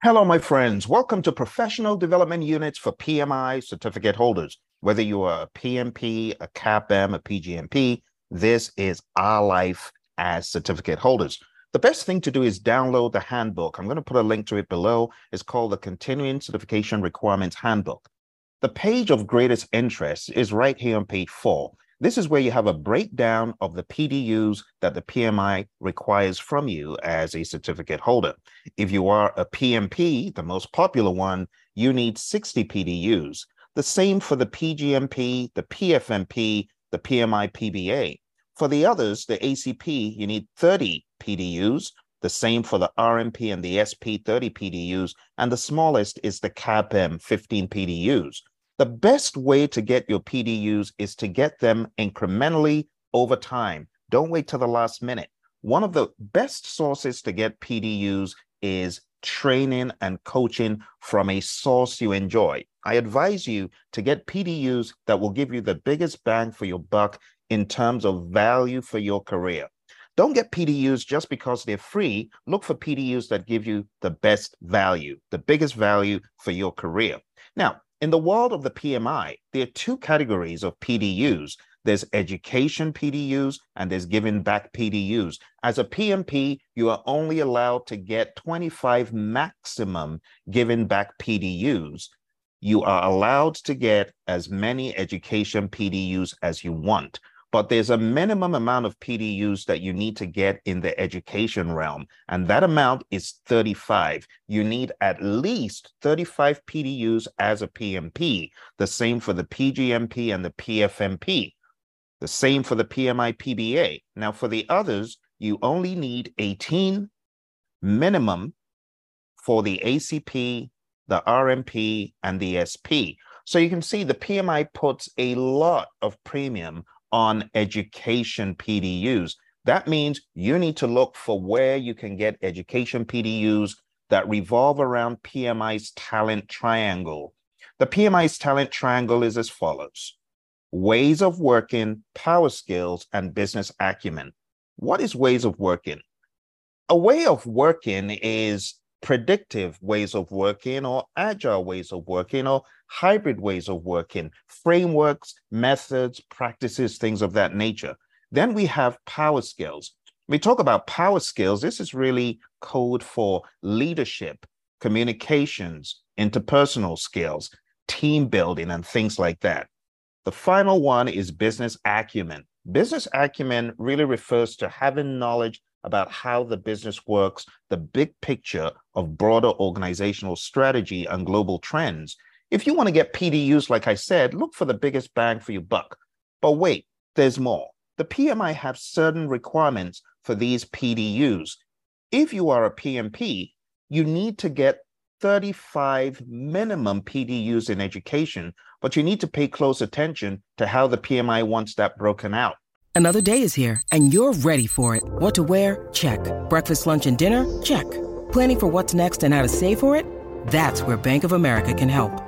Hello, my friends. Welcome to Professional Development Units for PMI certificate holders. Whether you are a PMP, a CAPM, a PGMP, this is our life as certificate holders. The best thing to do is download the handbook. I'm going to put a link to it below. It's called the Continuing Certification Requirements Handbook. The page of greatest interest is right here on page four. This is where you have a breakdown of the PDUs that the PMI requires from you as a certificate holder. If you are a PMP, the most popular one, you need 60 PDUs. The same for the PGMP, the PFMP, the PMI PBA. For the others, the ACP, you need 30 PDUs. The same for the RMP and the SP 30 PDUs. And the smallest is the CAPM 15 PDUs. The best way to get your PDUs is to get them incrementally over time. Don't wait till the last minute. One of the best sources to get PDUs is training and coaching from a source you enjoy. I advise you to get PDUs that will give you the biggest bang for your buck in terms of value for your career. Don't get PDUs just because they're free. Look for PDUs that give you the best value, the biggest value for your career. Now, in the world of the PMI, there are two categories of PDUs. There's education PDUs and there's giving back PDUs. As a PMP, you are only allowed to get 25 maximum giving back PDUs. You are allowed to get as many education PDUs as you want but there's a minimum amount of PDUs that you need to get in the education realm, and that amount is 35. You need at least 35 PDUs as a PMP, the same for the PGMP and the PFMP, the same for the PMI PBA. Now, for the others, you only need 18 minimum for the ACP, the RMP, and the SP. So you can see the PMI puts a lot of premium on education PDUs. That means you need to look for where you can get education PDUs that revolve around PMI's talent triangle. The PMI's talent triangle is as follows ways of working, power skills, and business acumen. What is ways of working? A way of working is predictive ways of working or agile ways of working or hybrid ways of working, frameworks, methods, practices, things of that nature. Then we have power skills. We talk about power skills. This is really code for leadership, communications, interpersonal skills, team building, and things like that. The final one is business acumen. Business acumen really refers to having knowledge about how the business works, the big picture of broader organizational strategy and global trends. If you want to get PDUs, like I said, look for the biggest bang for your buck. But wait, there's more. The PMI have certain requirements for these PDUs. If you are a PMP, you need to get 35 minimum PDUs in education, but you need to pay close attention to how the PMI wants that broken out. Another day is here, and you're ready for it. What to wear? Check. Breakfast, lunch, and dinner? Check. Planning for what's next and how to save for it? That's where Bank of America can help.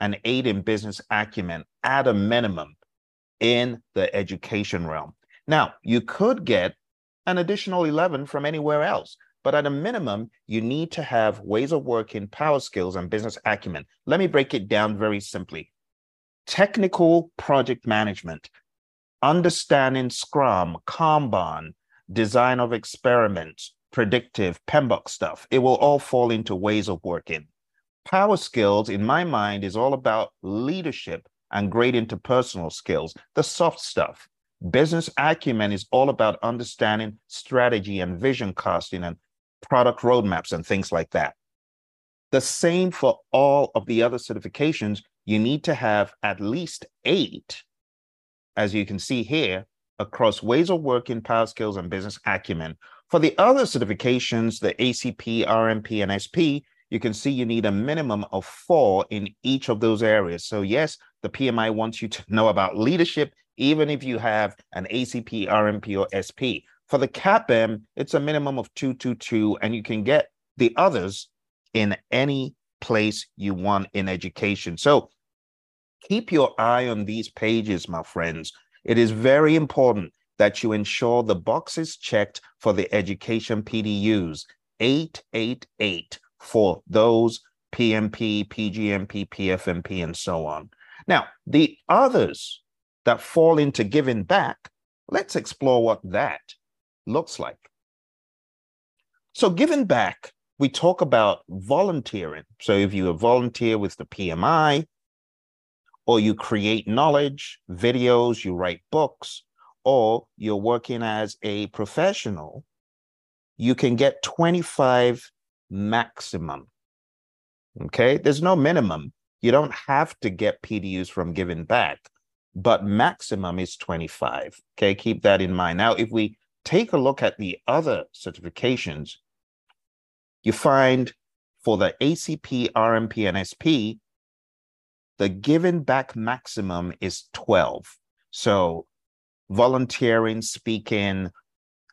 and eight in business acumen at a minimum in the education realm. Now, you could get an additional 11 from anywhere else. But at a minimum, you need to have ways of working, power skills, and business acumen. Let me break it down very simply technical project management, understanding Scrum, Kanban, design of experiments, predictive, PMBOK stuff. It will all fall into ways of working. Power skills, in my mind, is all about leadership and great interpersonal skills, the soft stuff. Business acumen is all about understanding strategy and vision casting and product roadmaps and things like that. The same for all of the other certifications. You need to have at least eight, as you can see here, across ways of working, power skills, and business acumen. For the other certifications, the ACP, RMP, and SP, you can see you need a minimum of four in each of those areas. So yes, the PMI wants you to know about leadership, even if you have an ACP, RMP, or SP. For the CAPM, it's a minimum of 222, and you can get the others in any place you want in education. So keep your eye on these pages, my friends. It is very important that you ensure the boxes checked for the education PDUs 888 for those PMP, PGMP, PFMP, and so on. Now, the others that fall into giving back, let's explore what that looks like. So, giving back, we talk about volunteering. So, if you volunteer with the PMI, or you create knowledge, videos, you write books, or you're working as a professional, you can get 25 maximum. Okay, there's no minimum. You don't have to get PDUs from giving back, but maximum is 25. Okay, keep that in mind. Now, if we take a look at the other certifications, you find for the ACP, RMP, and SP, the giving back maximum is 12. So volunteering, speaking,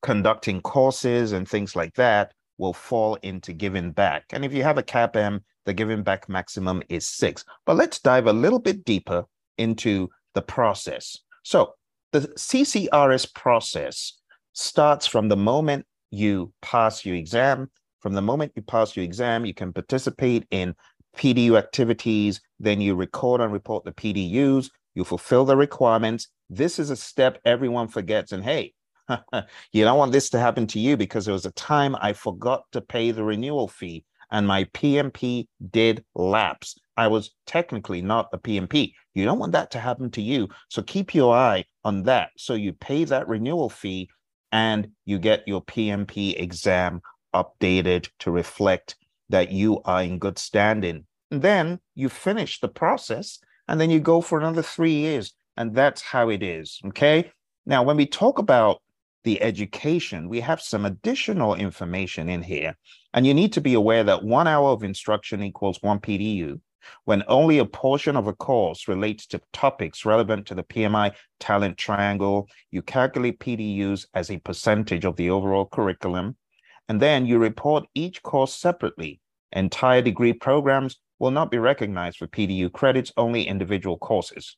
conducting courses, and things like that will fall into giving back. And if you have a CAPM, the giving back maximum is six. But let's dive a little bit deeper into the process. So the CCRS process starts from the moment you pass your exam. From the moment you pass your exam, you can participate in PDU activities, then you record and report the PDUs, you fulfill the requirements. This is a step everyone forgets. And hey, you don't want this to happen to you because there was a time I forgot to pay the renewal fee and my PMP did lapse. I was technically not a PMP. You don't want that to happen to you. So keep your eye on that. So you pay that renewal fee and you get your PMP exam updated to reflect that you are in good standing. And then you finish the process and then you go for another three years. And that's how it is. Okay. Now, when we talk about the education, we have some additional information in here. And you need to be aware that one hour of instruction equals one PDU. When only a portion of a course relates to topics relevant to the PMI talent triangle, you calculate PDUs as a percentage of the overall curriculum and then you report each course separately. Entire degree programs will not be recognized for PDU credits, only individual courses.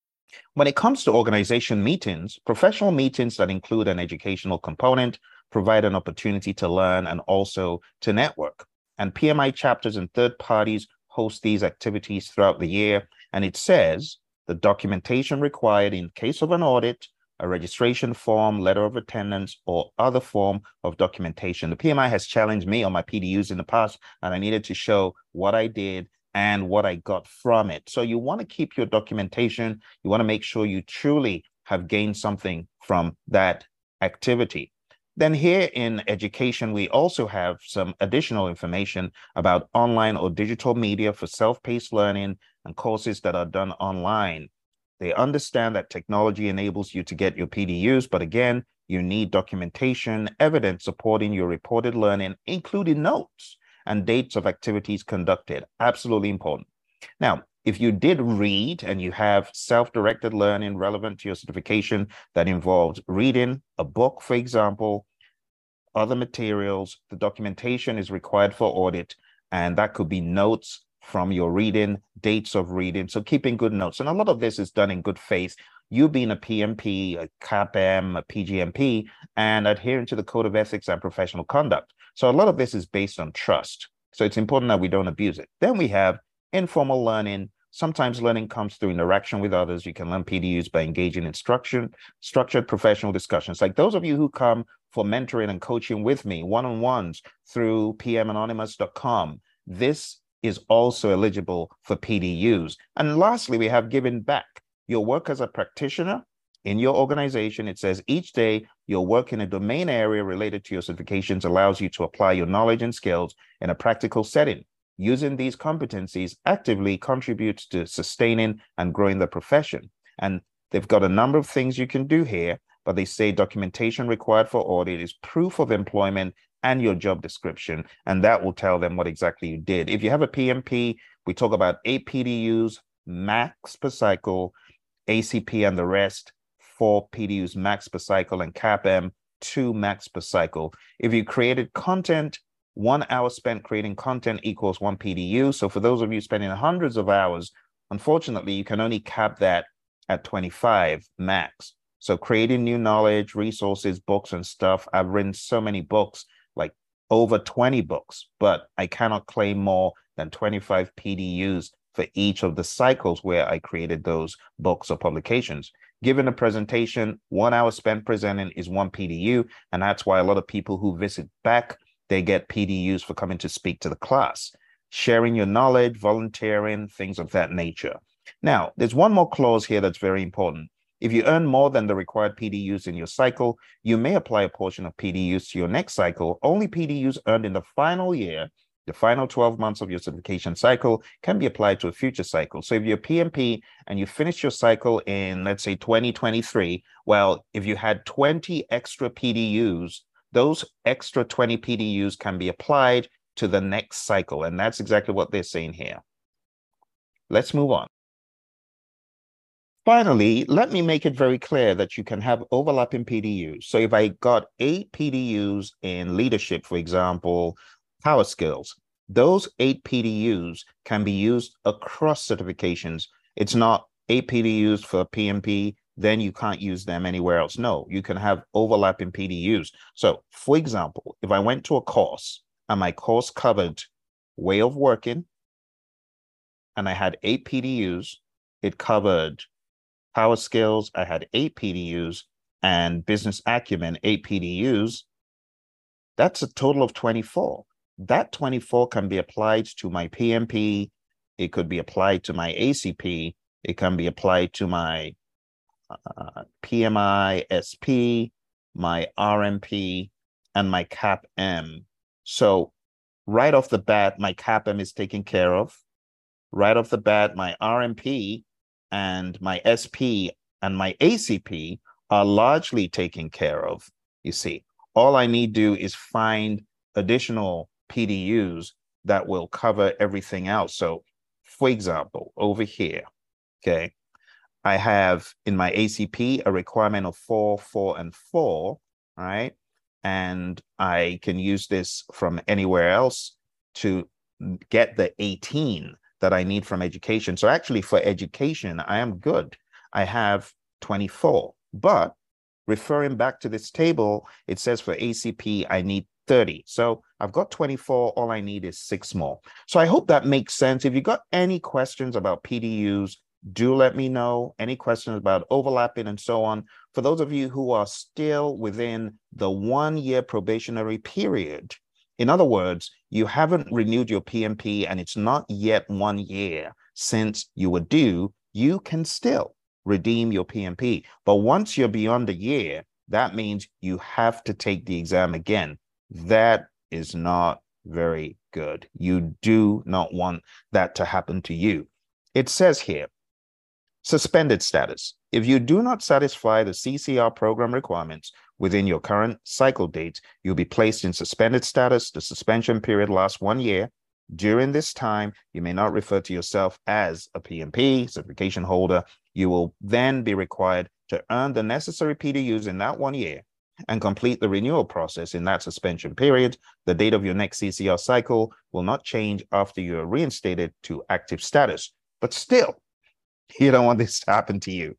When it comes to organization meetings, professional meetings that include an educational component provide an opportunity to learn and also to network. And PMI chapters and third parties host these activities throughout the year. And it says the documentation required in case of an audit, a registration form, letter of attendance, or other form of documentation. The PMI has challenged me on my PDUs in the past, and I needed to show what I did and what I got from it. So you want to keep your documentation. You want to make sure you truly have gained something from that activity. Then here in education, we also have some additional information about online or digital media for self-paced learning and courses that are done online. They understand that technology enables you to get your PDUs, but again, you need documentation, evidence supporting your reported learning, including notes and dates of activities conducted. Absolutely important. Now, if you did read and you have self-directed learning relevant to your certification that involves reading a book, for example, other materials, the documentation is required for audit, and that could be notes from your reading, dates of reading. So keeping good notes. And a lot of this is done in good faith. You being a PMP, a CAPM, a PGMP, and adhering to the Code of Ethics and Professional Conduct. So a lot of this is based on trust. So it's important that we don't abuse it. Then we have informal learning Sometimes learning comes through interaction with others. You can learn PDUs by engaging in structured, structured professional discussions. Like those of you who come for mentoring and coaching with me, one-on-ones through pmanonymous.com. This is also eligible for PDUs. And lastly, we have giving back. Your work as a practitioner in your organization, it says each day your work in a domain area related to your certifications allows you to apply your knowledge and skills in a practical setting using these competencies actively contributes to sustaining and growing the profession. And they've got a number of things you can do here, but they say documentation required for audit is proof of employment and your job description, and that will tell them what exactly you did. If you have a PMP, we talk about eight PDUs max per cycle, ACP and the rest, four PDUs max per cycle, and CAPM, two max per cycle. If you created content one hour spent creating content equals one PDU. So for those of you spending hundreds of hours, unfortunately, you can only cap that at 25 max. So creating new knowledge, resources, books, and stuff. I've written so many books, like over 20 books, but I cannot claim more than 25 PDUs for each of the cycles where I created those books or publications. Given a presentation, one hour spent presenting is one PDU. And that's why a lot of people who visit back they get PDUs for coming to speak to the class, sharing your knowledge, volunteering, things of that nature. Now, there's one more clause here that's very important. If you earn more than the required PDUs in your cycle, you may apply a portion of PDUs to your next cycle. Only PDUs earned in the final year, the final 12 months of your certification cycle, can be applied to a future cycle. So if you're PMP and you finish your cycle in, let's say, 2023, well, if you had 20 extra PDUs those extra 20 PDUs can be applied to the next cycle. And that's exactly what they're saying here. Let's move on. Finally, let me make it very clear that you can have overlapping PDUs. So if I got eight PDUs in leadership, for example, power skills, those eight PDUs can be used across certifications. It's not eight PDUs for PMP, then you can't use them anywhere else. No, you can have overlapping PDUs. So, for example, if I went to a course and my course covered way of working and I had eight PDUs, it covered power skills, I had eight PDUs, and business acumen, eight PDUs. That's a total of 24. That 24 can be applied to my PMP, it could be applied to my ACP, it can be applied to my uh, PMI, SP, my RMP, and my CAPM. So right off the bat, my CAPM is taken care of. Right off the bat, my RMP and my SP and my ACP are largely taken care of. You see, all I need to do is find additional PDUs that will cover everything else. So, for example, over here, okay, I have in my ACP a requirement of four, four, and four, right? And I can use this from anywhere else to get the 18 that I need from education. So actually, for education, I am good. I have 24. But referring back to this table, it says for ACP, I need 30. So I've got 24. All I need is six more. So I hope that makes sense. If you've got any questions about PDUs, do let me know any questions about overlapping and so on. For those of you who are still within the one year probationary period, in other words, you haven't renewed your PMP and it's not yet one year since you were due, you can still redeem your PMP. But once you're beyond a year, that means you have to take the exam again. That is not very good. You do not want that to happen to you. It says here, Suspended status. If you do not satisfy the CCR program requirements within your current cycle date, you'll be placed in suspended status. The suspension period lasts one year. During this time, you may not refer to yourself as a PMP, certification holder. You will then be required to earn the necessary PDUs in that one year and complete the renewal process in that suspension period. The date of your next CCR cycle will not change after you are reinstated to active status. But still, you don't want this to happen to you.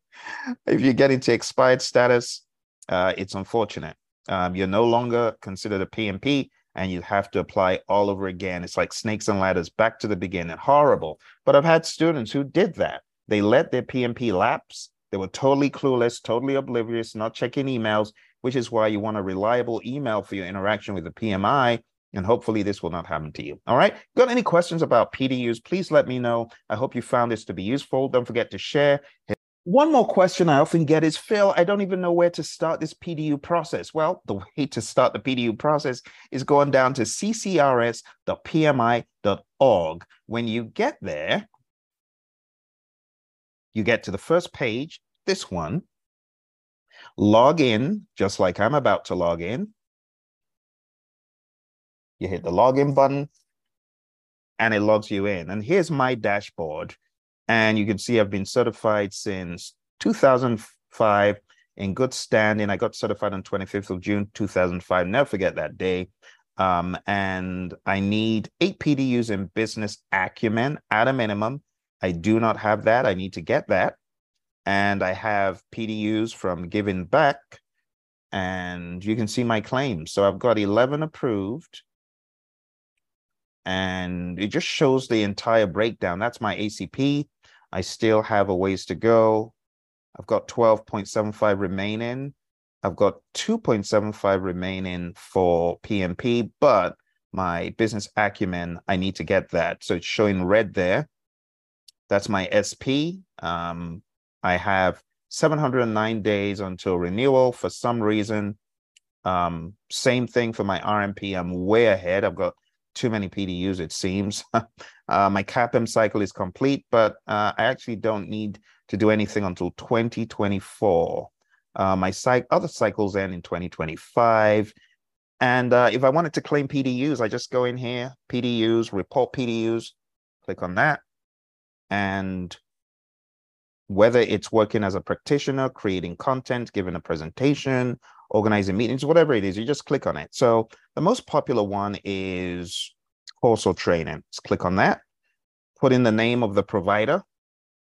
If you get into expired status, uh, it's unfortunate. Um, you're no longer considered a PMP and you have to apply all over again. It's like snakes and ladders back to the beginning. Horrible. But I've had students who did that. They let their PMP lapse. They were totally clueless, totally oblivious, not checking emails, which is why you want a reliable email for your interaction with the PMI. And hopefully this will not happen to you. All right. Got any questions about PDUs? Please let me know. I hope you found this to be useful. Don't forget to share. One more question I often get is Phil, I don't even know where to start this PDU process. Well, the way to start the PDU process is going down to ccrs.pmi.org. When you get there, you get to the first page, this one, log in, just like I'm about to log in. You hit the login button and it logs you in. And here's my dashboard. And you can see I've been certified since 2005 in good standing. I got certified on 25th of June, 2005. Never forget that day. Um, and I need eight PDUs in business acumen at a minimum. I do not have that. I need to get that. And I have PDUs from Giving Back. And you can see my claims. So I've got 11 approved and it just shows the entire breakdown. That's my ACP. I still have a ways to go. I've got 12.75 remaining. I've got 2.75 remaining for PMP, but my business acumen, I need to get that. So it's showing red there. That's my SP. Um, I have 709 days until renewal for some reason. Um, same thing for my RMP. I'm way ahead. I've got too many PDUs, it seems. uh, my CAPM cycle is complete, but uh, I actually don't need to do anything until 2024. Uh, my cycle, other cycles end in 2025. And uh, if I wanted to claim PDUs, I just go in here, PDUs, report PDUs, click on that. And whether it's working as a practitioner, creating content, giving a presentation, organizing meetings, whatever it is, you just click on it. So the most popular one is course or training. Let's click on that. Put in the name of the provider.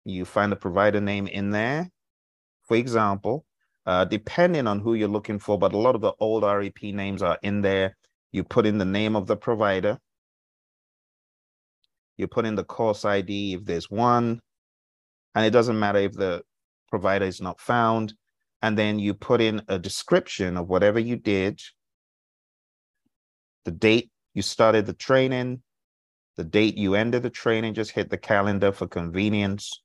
You find the provider name in there. For example, uh, depending on who you're looking for, but a lot of the old REP names are in there. You put in the name of the provider. You put in the course ID if there's one, and it doesn't matter if the provider is not found and then you put in a description of whatever you did, the date you started the training, the date you ended the training, just hit the calendar for convenience,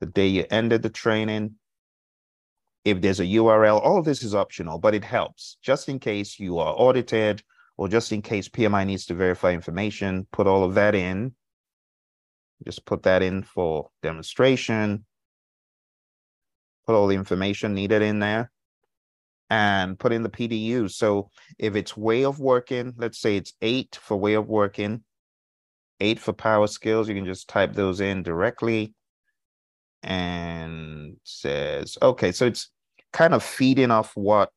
the day you ended the training. If there's a URL, all of this is optional, but it helps just in case you are audited or just in case PMI needs to verify information, put all of that in. Just put that in for demonstration put all the information needed in there and put in the PDU. So if it's way of working, let's say it's eight for way of working, eight for power skills, you can just type those in directly and says, okay, so it's kind of feeding off what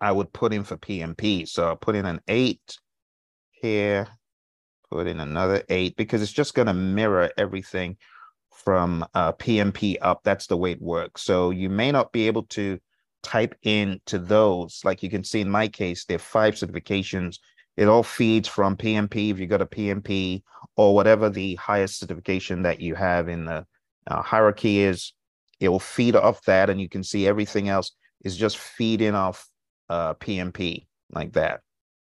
I would put in for PMP. So I'll put in an eight here, put in another eight because it's just going to mirror everything from uh, PMP up. That's the way it works. So you may not be able to type in to those. Like you can see in my case, there are five certifications. It all feeds from PMP if you got a PMP or whatever the highest certification that you have in the uh, hierarchy is. It will feed off that, and you can see everything else is just feeding off uh, PMP like that.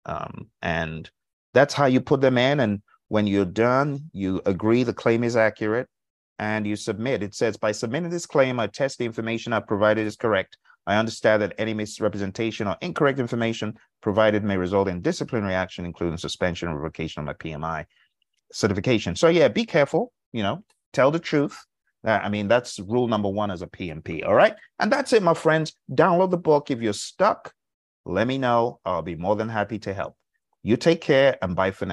Um, and that's how you put them in. And when you're done, you agree the claim is accurate and you submit. It says, by submitting this claim, I test the information I provided is correct. I understand that any misrepresentation or incorrect information provided may result in disciplinary action, including suspension or revocation of my PMI certification. So yeah, be careful, you know, tell the truth. Uh, I mean, that's rule number one as a PMP. All right. And that's it, my friends. Download the book. If you're stuck, let me know. I'll be more than happy to help. You take care and bye for now.